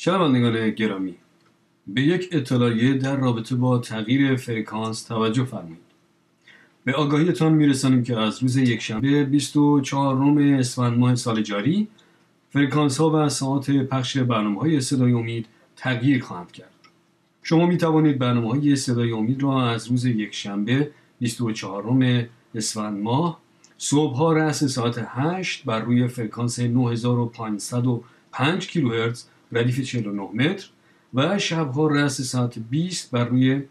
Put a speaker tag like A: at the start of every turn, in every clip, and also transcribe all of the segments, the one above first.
A: شنوندگان گرامی. به یک اطلاعیه در رابطه با تغییر فرکانس توجه فرمایید. به آگاهیتان میرسانیم که از روز یکشنبه 24 اسفند ماه سال جاری فرکانس ها و ساعت پخش برنامه های صدای امید تغییر خواهند کرد. شما می توانید برنامه های صدای امید را از روز یکشنبه 24 اسفند ماه صبح ها رأس ساعت 8 بر روی فرکانس 9505 کیلوهرتز ردیف 49 متر و شبها رأس ساعت 20 بر روی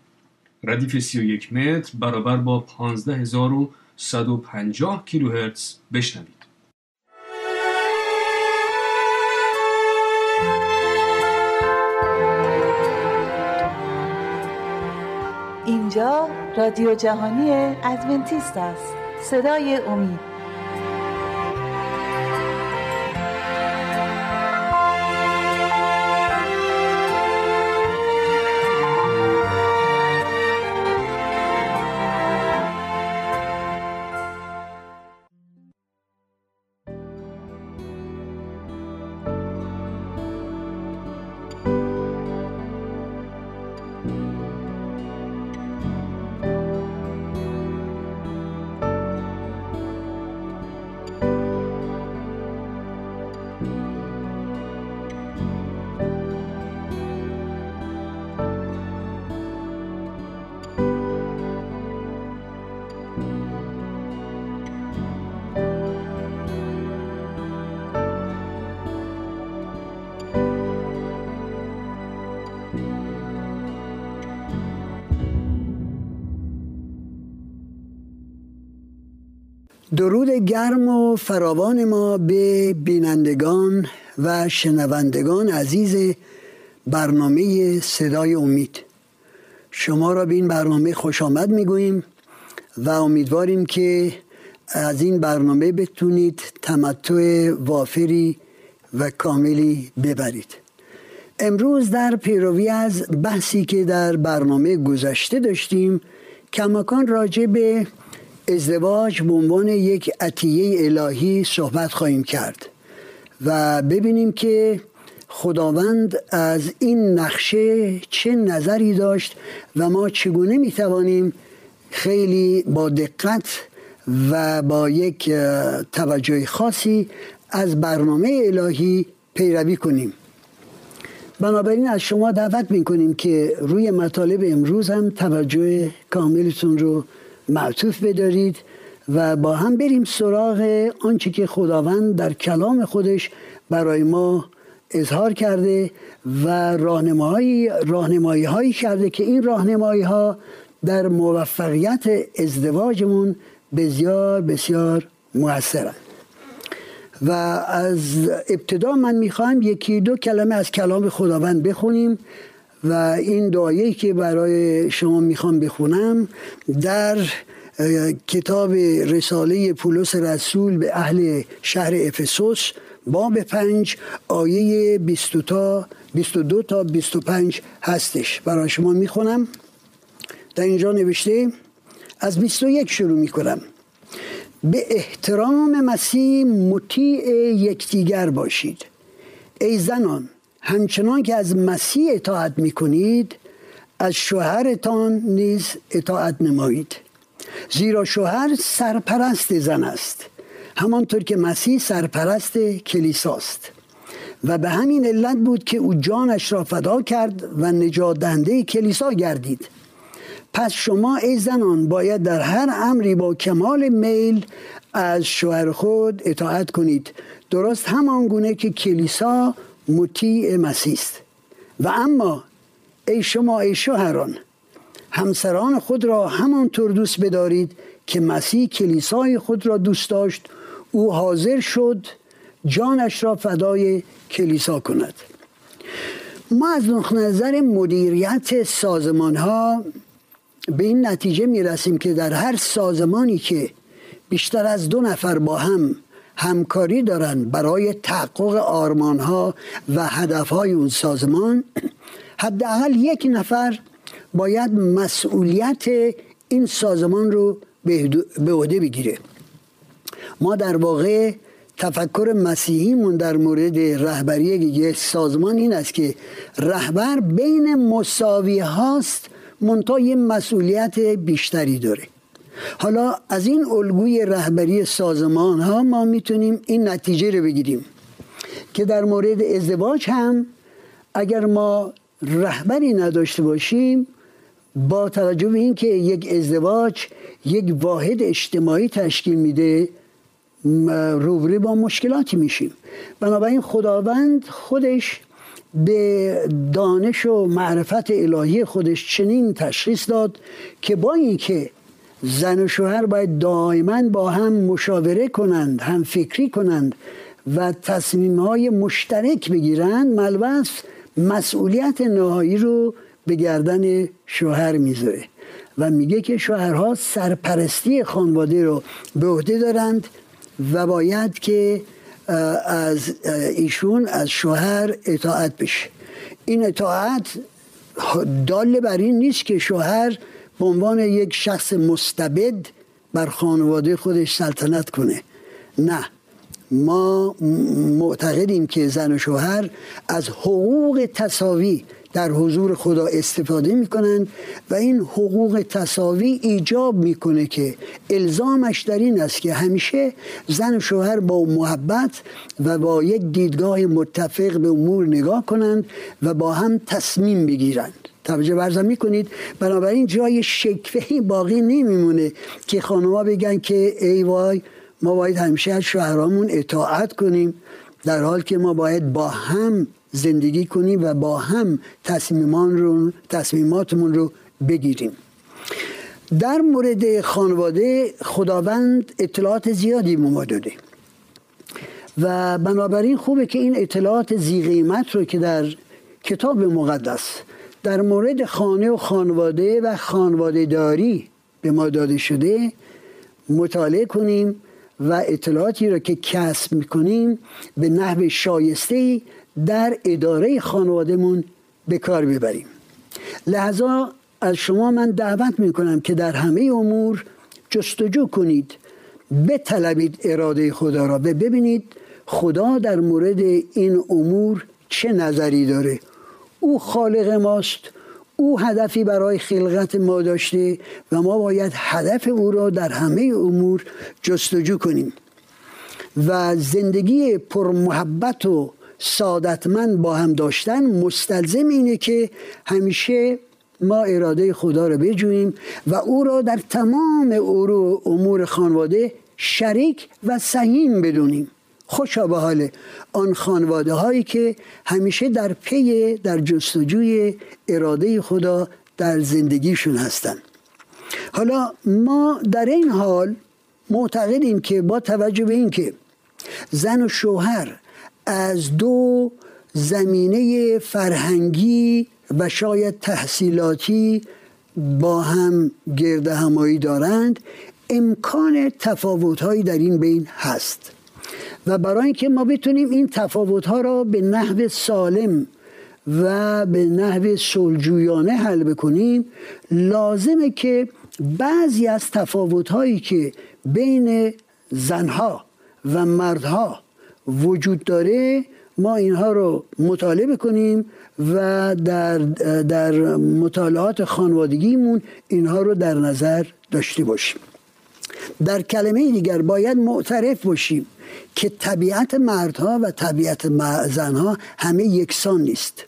A: ردیف 31 متر برابر با 15150 کیلوهرتز بشنوید.
B: اینجا رادیو جهانی ادونتیست است صدای امید
C: درود گرم و فراوان ما به بینندگان و شنوندگان عزیز برنامه صدای امید. شما را به این برنامه خوش آمد می‌گوییم و امیدواریم که از این برنامه بتونید تمتع وافری و کاملی ببرید. امروز در پیروی از بحثی که در برنامه گذشته داشتیم کماکان راجع به ازدواج به عنوان یک عطیه الهی صحبت خواهیم کرد و ببینیم که خداوند از این نقشه چه نظری داشت و ما چگونه می‌توانیم خیلی با دقت و با یک توجه خاصی از برنامه الهی پیروی کنیم. بنابراین از شما دعوت می‌کنیم که روی مطالب امروز هم توجه کاملتون رو معطوف بدارید و با هم بریم سراغ آنچه که خداوند در کلام خودش برای ما اظهار کرده و راهنمایی راهنمایی هایی کرده که این راهنمایی ها در موفقیت ازدواجمون بسیار بسیار موثرند. و از ابتدا من می‌خواهم یکی دو کلمه از کلام خداوند بخونیم. و این دعایی که برای شما می‌خوام بخونم در کتاب رساله پولس رسول به اهل شهر افسوس باب پنج آیه 22 تا 22 تا 25 هستش. برای شما می‌خونم. در اینجا نوشته از 21 شروع می‌کنم. به احترام مسیح مطیع یکدیگر باشید. ای زنان همچنان که از مسیح اطاعت می کنید از شوهرتان نیز اطاعت نمایید. زیرا شوهر سرپرست زن است همانطور که مسیح سرپرست کلیساست و به همین علت بود که او جانش را فدا کرد و نجات دهنده کلیسا گردید. پس شما ای زنان باید در هر امری با کمال میل از شوهر خود اطاعت کنید. درست همان گونه که کلیسا مطیع مسیح است. و اما ای شما ای شوهران همسران خود را همانطور دوست بدارید که مسیح کلیسای خود را دوست داشت او حاضر شد جانش را فدای کلیسا کند. ما از نظر مدیریت سازمان ها به این نتیجه می رسیم که در هر سازمانی که بیشتر از دو نفر با هم همکاری دارند برای تحقق آرمان ها و هدف های اون سازمان. حداقل یک نفر باید مسئولیت این سازمان رو به عهده بگیره. ما در واقع تفکر مسیحیمون در مورد رهبری یک سازمان این است که رهبر بین مساوی هاست منتها یه مسئولیت بیشتری داره. حالا از این الگوی رهبری سازمان ها ما می‌تونیم این نتیجه رو بگیریم که در مورد ازدواج هم اگر ما رهبری نداشته باشیم با توجه به اینکه یک ازدواج یک واحد اجتماعی تشکیل میده روبروی با مشکلاتی میشیم. بنابراین خداوند خودش به دانش و معرفت الهی خودش چنین تشخیص داد که با اینکه زن و شوهر باید دائما با هم مشاوره کنند هم فکری کنند و تصمیم های مشترک بگیرند. ملوث مسئولیت نهایی رو به گردن شوهر می‌ذاره و میگه که شوهرها سرپرستی خانواده رو به عهده دارند و باید که از ایشون از شوهر اطاعت بشه. این اطاعت دال بر این نیست که شوهر به عنوان یک شخص مستبد بر خانواده خودش سلطنت کنه. نه ما معتقدیم که زن و شوهر از حقوق تصاوی در حضور خدا استفاده می‌کنند و این حقوق تصاوی ایجاب می‌کنه که الزامش در این است که همیشه زن و شوهر با محبت و با یک دیدگاه متفق به امور نگاه کنند و با هم تصمیم بگیرند. توجه برزم می‌کنید. بنابراین جای شکفه باقی نمیمونه که خانوما بگن که ای وای ما باید همیشه از شوهرامون اطاعت کنیم در حال که ما باید با هم زندگی کنیم و با هم تصمیمان رو تصمیماتمون رو بگیریم. در مورد خانواده خداوند اطلاعات زیادی به و بنابراین خوبه که این اطلاعات زی قیمت رو که در کتاب مقدس در مورد خانه و خانواده و خانواده داری به ما داده شده مطالعه کنیم و اطلاعاتی را که کسب می‌کنیم به نحو شایسته در اداره خانوادهمون به کار ببریم. لحظا از شما من دعوت می‌کنم که در همه امور جستجو کنید بطلبید اراده خدا را و ببینید خدا در مورد این امور چه نظری داره. او خالق ماست. او هدفی برای خلقت ما داشته و ما باید هدف او را در همه امور جستجو کنیم. و زندگی پرمحبت و سعادتمند با هم داشتن مستلزم اینه که همیشه ما اراده خدا را بجوییم و او را در تمام امور خانواده شریک و سهیم بدونیم. خوشا به حال آن خانواده هایی که همیشه در پی در جستجوی اراده خدا در زندگیشون هستند. حالا ما در این حال معتقدیم که با توجه به اینکه زن و شوهر از دو زمینه فرهنگی و شاید تحصیلاتی با هم گرد همایی دارند امکان تفاوتهایی در این بین هست. و برای اینکه ما بتونیم این تفاوتها را به نحو سالم و به نحو سلجویانه حل بکنیم لازمه که بعضی از تفاوتهایی که بین زنها و مردها وجود داره ما اینها رو مطالعه کنیم و در, در مطالعات خانوادگیمون اینها رو در نظر داشته باشیم. در کلمه دیگر باید معترف باشیم که طبیعت مردها و طبیعت زنها همه یکسان نیست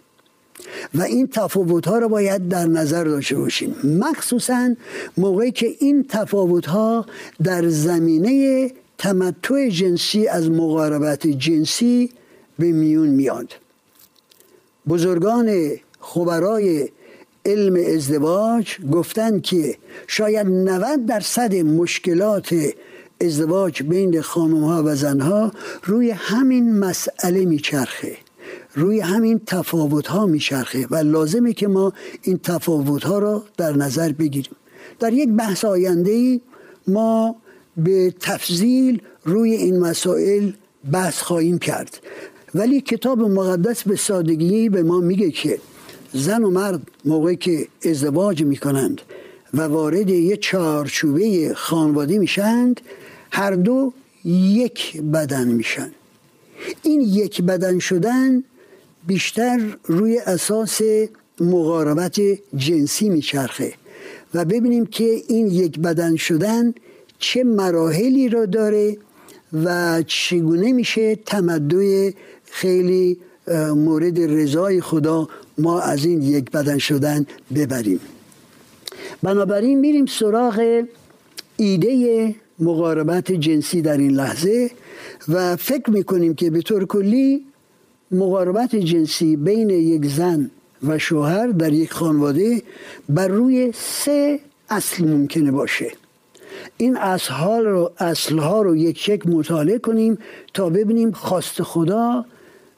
C: و این تفاوت ها رو باید در نظر داشته باشیم مخصوصا موقعی که این تفاوت ها در زمینه تمتع جنسی از مقاربت جنسی به میون میاد. بزرگان خبرای علم ازدواج گفتند که شاید 90 درصد مشکلات ازدواج بین خانم ها و زن ها روی همین مسئله میچرخه روی همین تفاوت ها میچرخه و لازمه که ما این تفاوت ها را در نظر بگیریم. در یک بحث آینده ما به تفضیل روی این مسائل بحث خواهیم کرد. ولی کتاب مقدس به سادگی به ما میگه که زن و مرد موقعی که ازدواج می‌کنند و وارد یه چارچوبه خانواده میشند هر دو یک بدن میشن. این یک بدن شدن بیشتر روی اساس مقاربت جنسی میچرخه و ببینیم که این یک بدن شدن چه مراحلی را داره و چگونه میشه تمدوی خیلی مورد رضای خدا ما از این یک بدن شدن ببریم. بنابراین میریم سراغ ایده مقاربت جنسی در این لحظه و فکر می‌کنیم که به طور کلی مقاربت جنسی بین یک زن و شوهر در یک خانواده بر روی سه اصل ممکنه باشه. این اصلها رو, اصلها رو یک یک مطالعه کنیم تا ببینیم خواست خدا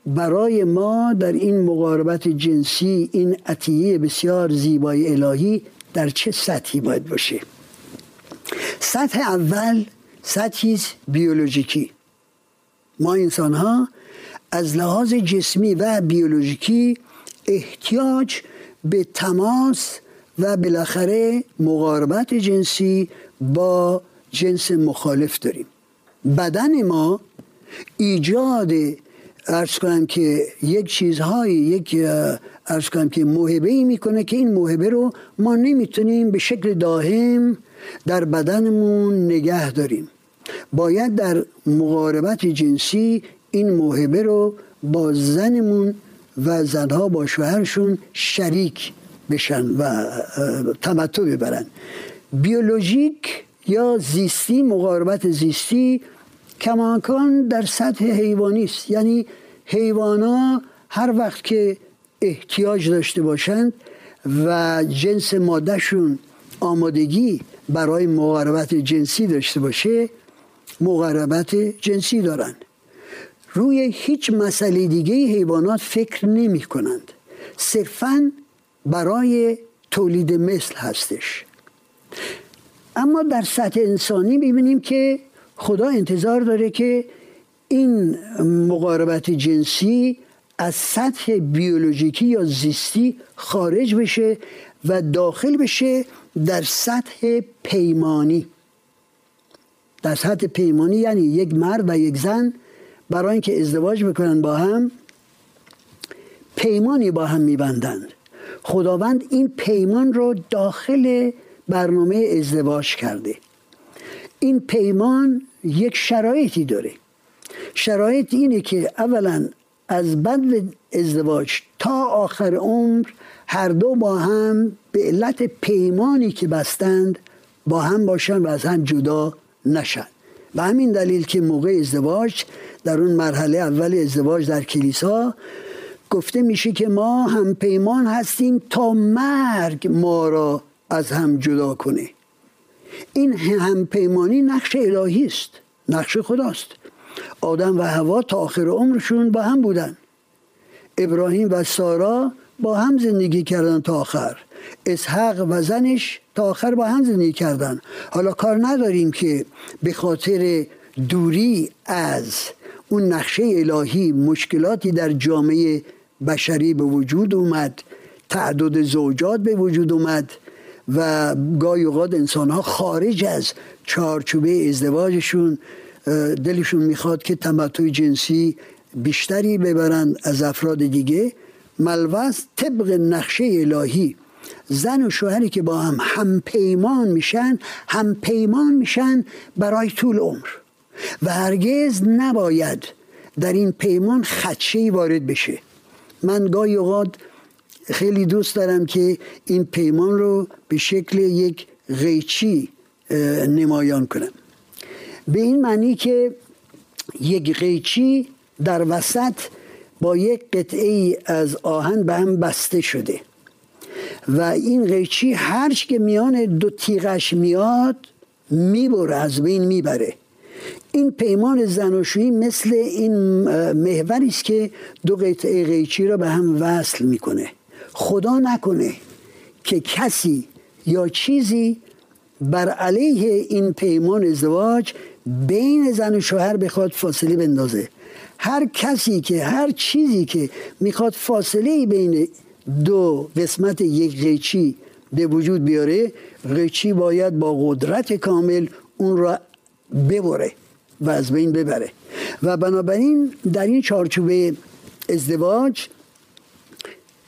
C: برای ما در این مقاربت جنسی این عطیه بسیار زیبای الهی در چه سطحی باید باشه؟ سطح اول سطحی بیولوژیکی. ما انسان ها از لحاظ جسمی و بیولوژیکی احتیاج به تماس و بالاخره مقاربت جنسی با جنس مخالف داریم. بدن ما ایجاد ارز کنم که یک چیزهایی یک ارز کنم که موهبه ای می‌کنه که این موهبه رو ما نمی‌تونیم به شکل دائم در بدنمون نگه داریم. باید در مقاربت جنسی این موهبه رو با زنمون و زنها با شوهرشون شریک بشن و تمتع ببرن. بیولوژیک یا زیستی مقاربت زیستی کماکان در سطح حیوانی است. یعنی حیوانا هر وقت که احتیاج داشته باشند و جنس مادهشون آمادگی برای مقاربت جنسی داشته باشه مقاربت جنسی دارند روی هیچ مسئله دیگه حیوانات فکر نمی کنند. صرفا برای تولید مثل هستش. اما در سطح انسانی ببینیم که خدا انتظار داره که این مقاربت جنسی از سطح بیولوژیکی یا زیستی خارج بشه و داخل بشه در سطح پیمانی. در سطح پیمانی یعنی یک مرد و یک زن برای اینکه ازدواج بکنن با هم پیمانی با هم میبندند. خداوند این پیمان رو داخل برنامه ازدواج کرده. این پیمان یک شرایطی داره. شرایط اینه که اولا از بد ازدواج تا آخر عمر هر دو با هم به علت پیمانی که بستند با هم باشن و از هم جدا نشن. به همین دلیل که موقع ازدواج در اون مرحله اول ازدواج در کلیسا گفته میشه که ما هم پیمان هستیم تا مرگ ما را از هم جدا کنه. این هم پیمانی نقش الهی است نقش خداست. آدم و هوا تا آخر عمرشون با هم بودن. ابراهیم و سارا با هم زندگی کردن تا آخر. اسحق و زنش تا آخر با هم زندگی کردن. حالا کار نداریم که به خاطر دوری از اون نقشه الهی مشکلاتی در جامعه بشری به وجود اومد تعداد زوجات به وجود اومد. و گاهی اوقات انسان ها خارج از چارچوبه ازدواجشون دلشون می‌خواد که تمتع جنسی بیشتری ببرند از افراد دیگه. ملوز طبق نقشه الهی. زن و شوهری که با هم هم پیمان میشن هم پیمان میشن برای طول عمر. و هرگز نباید در این پیمان خدشه وارد بشه. من گاهی اوقات خیلی دوست دارم که این پیمان رو به شکل یک غیچی نمایان کنم. به این معنی که یک قیچی در وسط با یک قطعه از آهن به هم بسته شده و این قیچی هرچ که میان دو تیغش میاد می‌بره از بین می‌بره. این پیمان زناشویی مثل این محوری است که دو قطعه قیچی را به هم وصل می‌کنه. خدا نکنه که کسی یا چیزی بر علیه این پیمان ازدواج بین زن و شوهر بخواد فاصله بندازه. هر کسی که هر چیزی که می‌خواد فاصله بین دو قسمت یک قیچی به وجود بیاره قیچی باید با قدرت کامل اون را ببره و از بین ببره. و بنابراین در این چارچوبه ازدواج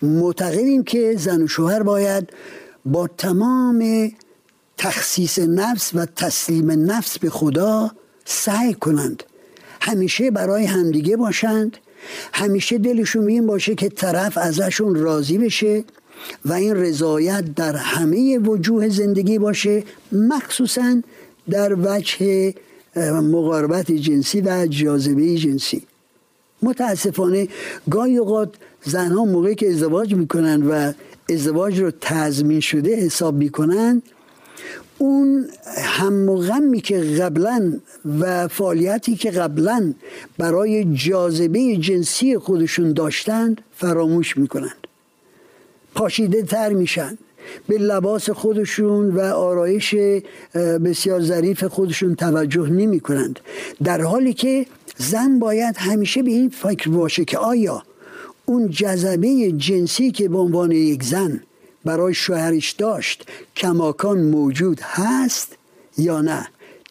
C: معتقدیم که زن و شوهر باید با تمام تخصیص نفس و تسلیم نفس به خدا سعی کنند. همیشه برای همدیگه باشند. همیشه دلشون این باشه که طرف ازشون راضی بشه و این رضایت در همه وجوه زندگی باشه مخصوصا در وجه مقاربت جنسی و جاذبه جنسی. متاسفانه گاهی اوقات زنها موقعی که ازدواج می‌کنن و ازدواج رو تضمین شده حساب می‌کنن اون هم و غمی که قبلا و فعالیتی که قبلا برای جاذبه جنسی خودشون داشتند فراموش می‌کنند پاشیده تر میشن. به لباس خودشون و آرایش بسیار ظریف خودشون توجه نمی کنند در حالی که زن باید همیشه به این فکر باشه که آیا اون جذبه جنسی که به عنوان یک زن برای شوهرش داشت کماکان موجود هست یا نه؟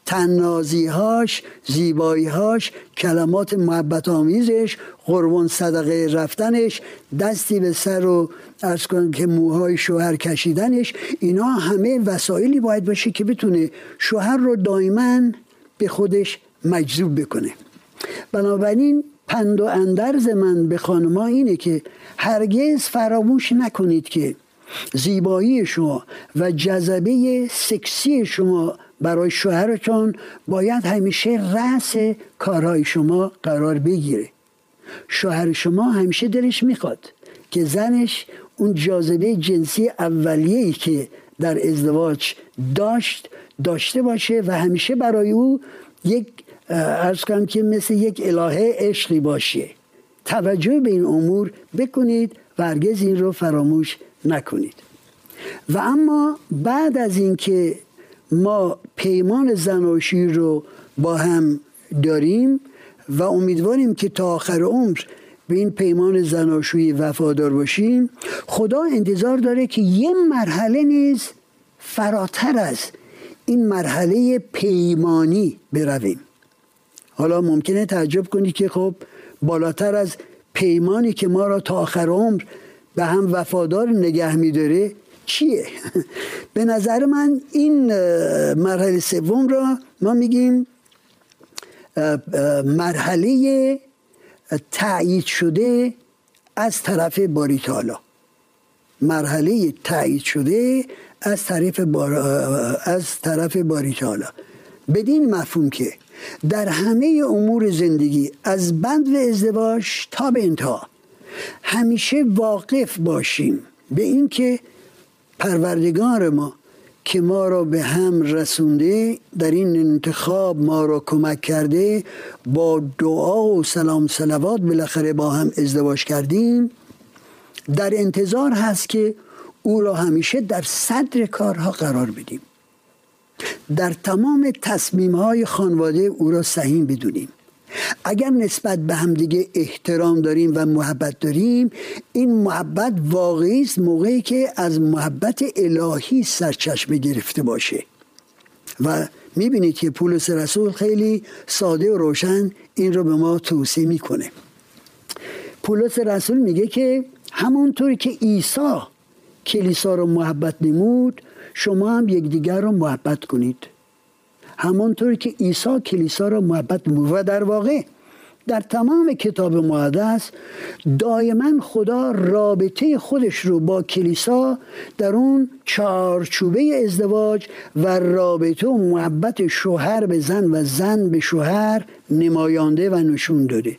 C: تنازیهاش زیباییهاش کلمات محبت آمیزش قربان صدقه رفتنش دستی به سر و ارز کنم که موهای شوهر کشیدنش اینا همه وسایلی باید باشه که بتونه شوهر رو دائما به خودش مجذوب بکنه. بنابراین پند و اندرز من به خانما اینه که هرگز فراموش نکنید که زیبایی شما و جذبه سکسی شما برای شوهرتون باید همیشه رأس کارهای شما قرار بگیره. شوهر شما همیشه دلش می‌خواد که زنش اون جاذبه جنسی اولیه‌ای که در ازدواج داشت داشته باشه و همیشه برای او یک ارز کنم که مثل یک الهه عشقی باشه. توجه به این امور بکنید و هرگز این رو فراموش نکنید. و اما بعد از اینکه ما پیمان زناشویی رو با هم داریم و امیدواریم که تا آخر عمر به این پیمان زناشویی وفادار باشیم خدا انتظار داره که یه مرحله نیز فراتر از این مرحله پیمانی برویم. حالا ممکنه تعجب کنی که خب بالاتر از پیمانی که ما را تا آخر عمر به هم وفادار نگه میداره چیه؟ به نظر من این مرحله سوم را ما میگیم مرحله تایید شده از طرف باری مرحله تایید شده از طرف بار... از طرف باری بدین مفهوم که در همه امور زندگی از بند و ازدواج تا به انتها همیشه واقف باشیم. به اینکه پروردگار ما که ما را به هم رسونده در این انتخاب ما را کمک کرده با دعا و سلام سلوات بالاخره با هم ازدواج کردیم در انتظار هست که او را همیشه در صدر کارها قرار بدیم. در تمام تصمیم های خانواده او را سهیم بدونیم. اگر نسبت به همدیگه احترام داریم و محبت داریم این محبت واقعی است موقعی که از محبت الهی سرچشمه گرفته باشه. و می‌بینید که پولس رسول خیلی ساده و روشن این رو به ما توصیه می‌کنه. پولس رسول میگه که همونطوری که عیسی کلیسا رو محبت نمود شما هم یکدیگر رو محبت کنید. همانطور که عیسی کلیسا را محبت و در واقع در تمام کتاب مقدس دائما خدا رابطه خودش رو با کلیسا در اون چارچوبه ازدواج و رابطه و محبت شوهر به زن و زن به شوهر نمایانده و نشون داده.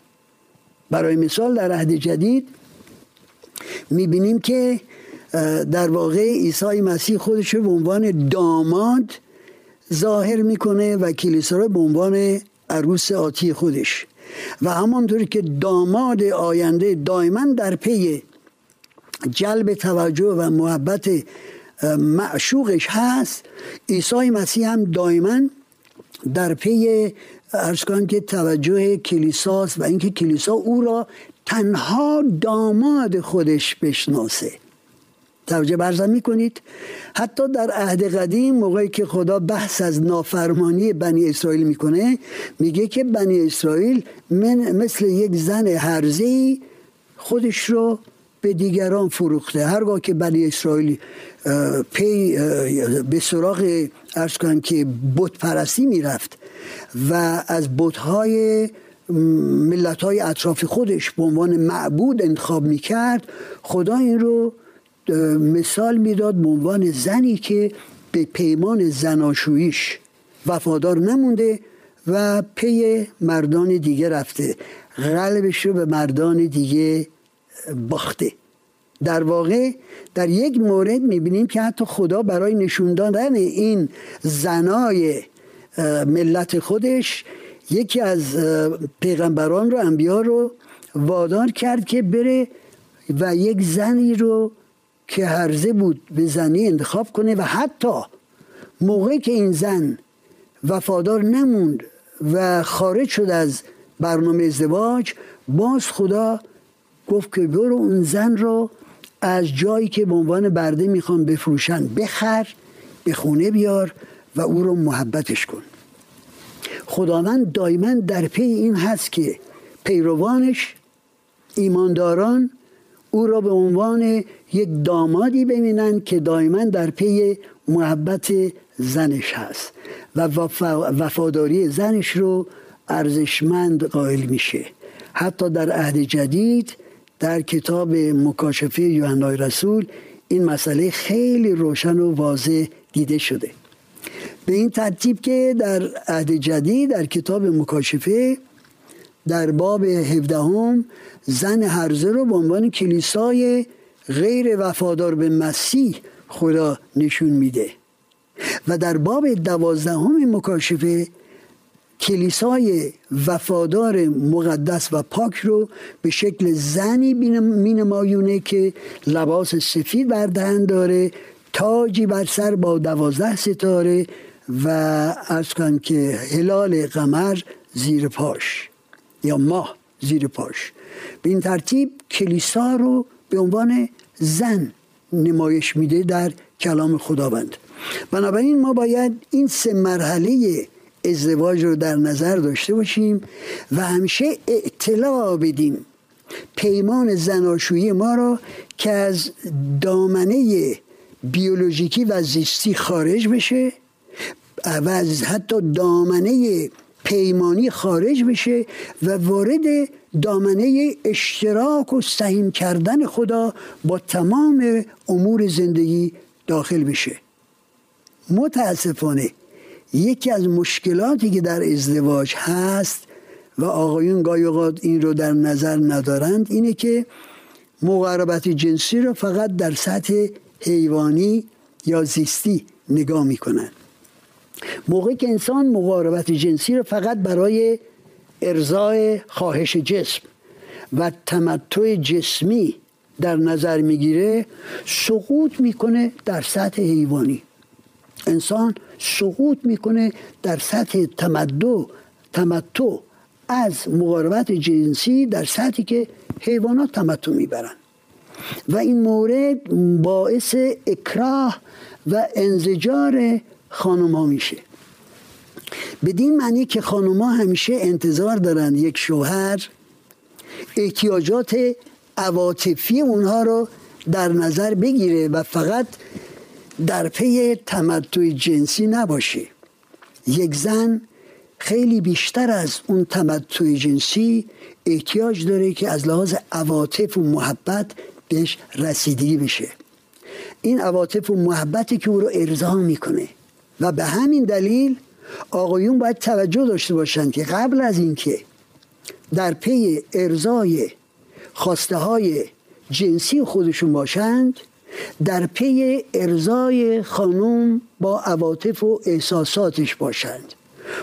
C: برای مثال در عهد جدید می‌بینیم که در واقع عیسی مسیح خودش رو به عنوان داماد ظاهر می‌کنه و کلیسا رو به عنوان عروس آتی خودش. و همانطوری که داماد آینده دائما در پی جلب توجه و محبت معشوقش هست عیسی مسیح هم دائما در پی ارز که توجه کلیساست و اینکه کلیسا او را تنها داماد خودش بشناسه. توجه برزن می‌کنید. حتی در عهد قدیم موقعی که خدا بحث از نافرمانی بنی اسرائیل می‌کنه میگه که بنی اسرائیل من مثل یک زن هرزی خودش رو به دیگران فروخته. هرگاه که بنی اسرائیل پی به سراغ ارز کنم که بت پرستی می‌رفت و از بت های ملت های اطراف خودش به عنوان معبود انتخاب می‌کرد خدا این رو مثال می‌داد به عنوان زنی که به پیمان زناشویش وفادار نمونده و پی مردان دیگه رفته. قلبش رو به مردان دیگه باخته. در واقع در یک مورد می‌بینیم که حتی خدا برای نشون دادن این زنای ملت خودش یکی از پیغمبران رو انبیا رو وادار کرد که بره و یک زنی رو که هرزه بود به زنی انتخاب کنه و حتی موقعی که این زن وفادار نموند و خارج شد از برنامه ازدواج باز خدا گفت که برو اون زن رو از جایی که به عنوان برده می‌خوان بفروشن بخر به خونه بیار و او رو محبتش کن. خداوند دائما در پی این هست که پیروانش ایمانداران او را به عنوان یک دامادی ببینن که دائما در پی محبت زنش هست و وفاداری زنش رو ارزشمند قائل میشه. حتی در عهد جدید در کتاب مکاشفه یوحنای رسول این مسئله خیلی روشن و واضح دیده شده. به این ترتیب که در عهد جدید در کتاب مکاشفه در باب هفدهم زن هرزه رو به عنوان کلیسای غیر وفادار به مسیح خدا نشون میده. و در باب دوازدهم مکاشفه کلیسای وفادار مقدس و پاک رو به شکل زنی مینمایونه که لباس سفید بردهن داره تاجی بر سر با دوازده ستاره و از کنم که هلال قمر زیر پاش. یا ماه زیر پاش. به این ترتیب کلیسا رو به عنوان زن نمایش میده در کلام خداوند. بنابراین ما باید این سه مرحله ازدواج رو در نظر داشته باشیم و همیشه اطلاع بدیم. پیمان زناشویی ما را که از دامنه بیولوژیکی و زیستی خارج بشه و از حتی دامنه پیمانی خارج بشه و وارد دامنه اشتراک و سهیم کردن خدا با تمام امور زندگی داخل بشه. متاسفانه یکی از مشکلاتی که در ازدواج هست و آقایون گاهی اوقات این رو در نظر ندارند اینه که مقاربت جنسی رو فقط در سطح حیوانی یا زیستی نگاه می‌کنن موقعی که انسان مقاربت جنسی رو فقط برای ارزای خواهش جسم و تمتع جسمی در نظر می‌گیره سقوط می‌کنه در سطح حیوانی. انسان سقوط می‌کنه در سطح تمدو تمتع از مقاربت جنسی در سطحی که حیوانات تمتع می‌برن. و این مورد باعث اکراه و انزجار خانم میشه. بدین معنی که خانم همیشه انتظار دارند یک شوهر احتیاجات عواطفی اونها رو در نظر بگیره و فقط در پی تمتع جنسی نباشه. یک زن خیلی بیشتر از اون تمتع جنسی احتیاج داره که از لحاظ عواطف و محبت بهش رسیدگی بشه. این عواطف و محبتی که او رو ارضا می‌کنه و به همین دلیل آقایون باید توجه داشته باشند که قبل از اینکه در پی ارزای خواسته های جنسی خودشون باشند در پی ارزای خانوم با عواطف و احساساتش باشند.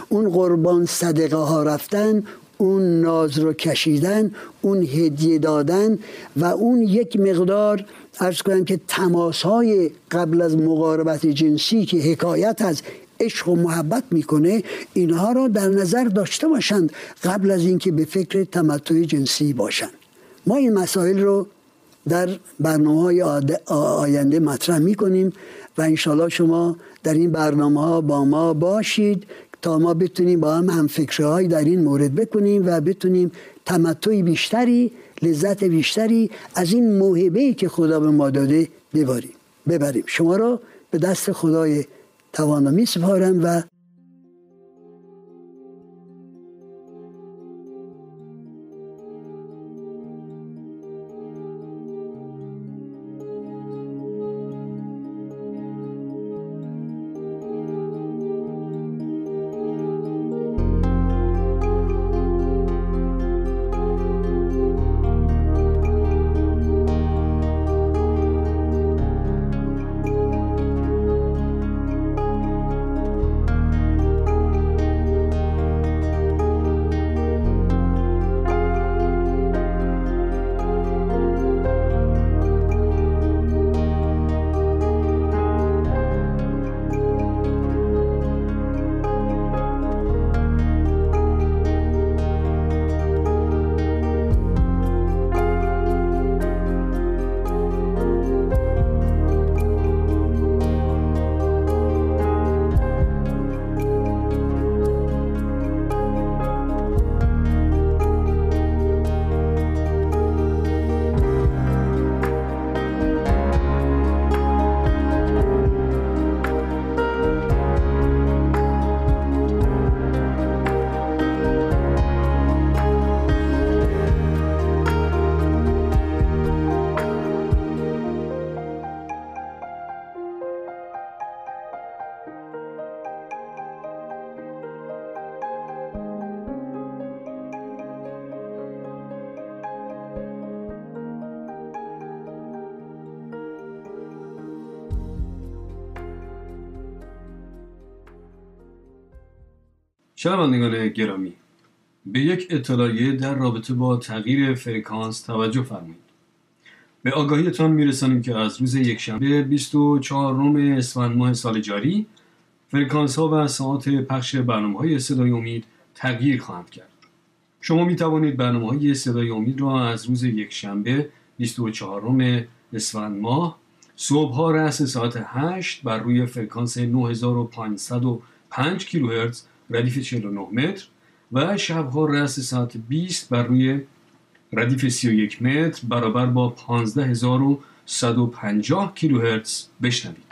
C: اون قربان صدقه ها رفتن اون ناز رو کشیدن اون هدیه دادن و اون یک مقدار ارز کنم که تماس های قبل از مقاربت جنسی که حکایت از عشق و محبت می‌کنه اینها را در نظر داشته باشند قبل از اینکه به فکر تمتع جنسی باشند. ما این مسائل رو در برنامه های آینده مطرح می‌کنیم و انشالله شما در این برنامه ها با ما باشید تا ما بتونیم با هم هم فکرهایی در این مورد بکنیم و بتونیم تمتع بیشتری لذت بیشتری از این موهبه که خدا به ما داده ببریم. ببریم. شما را به دست خدای توانا می سپارم و
A: شنوندگان گرامی؟ به یک اطلاعیه در رابطه با تغییر فرکانس توجه فرمایید. به آگاهیتان میرسانیم که از روز یکشنبه 24 ام اسفند ماه سال جاری فرکانس ها و ساعت پخش برنامه های صدای امید تغییر خواهند کرد. شما می توانید برنامه های صدای امید را از روز یکشنبه 24 ام اسفند ماه صبح ها رأس ساعت 8 بر روی فرکانس 9505 کیلوهرتز ردیف 49 متر و شبها رأس ساعت 20 بر روی ردیف 31 متر برابر با 15150 کیلوهرتز بشنوید.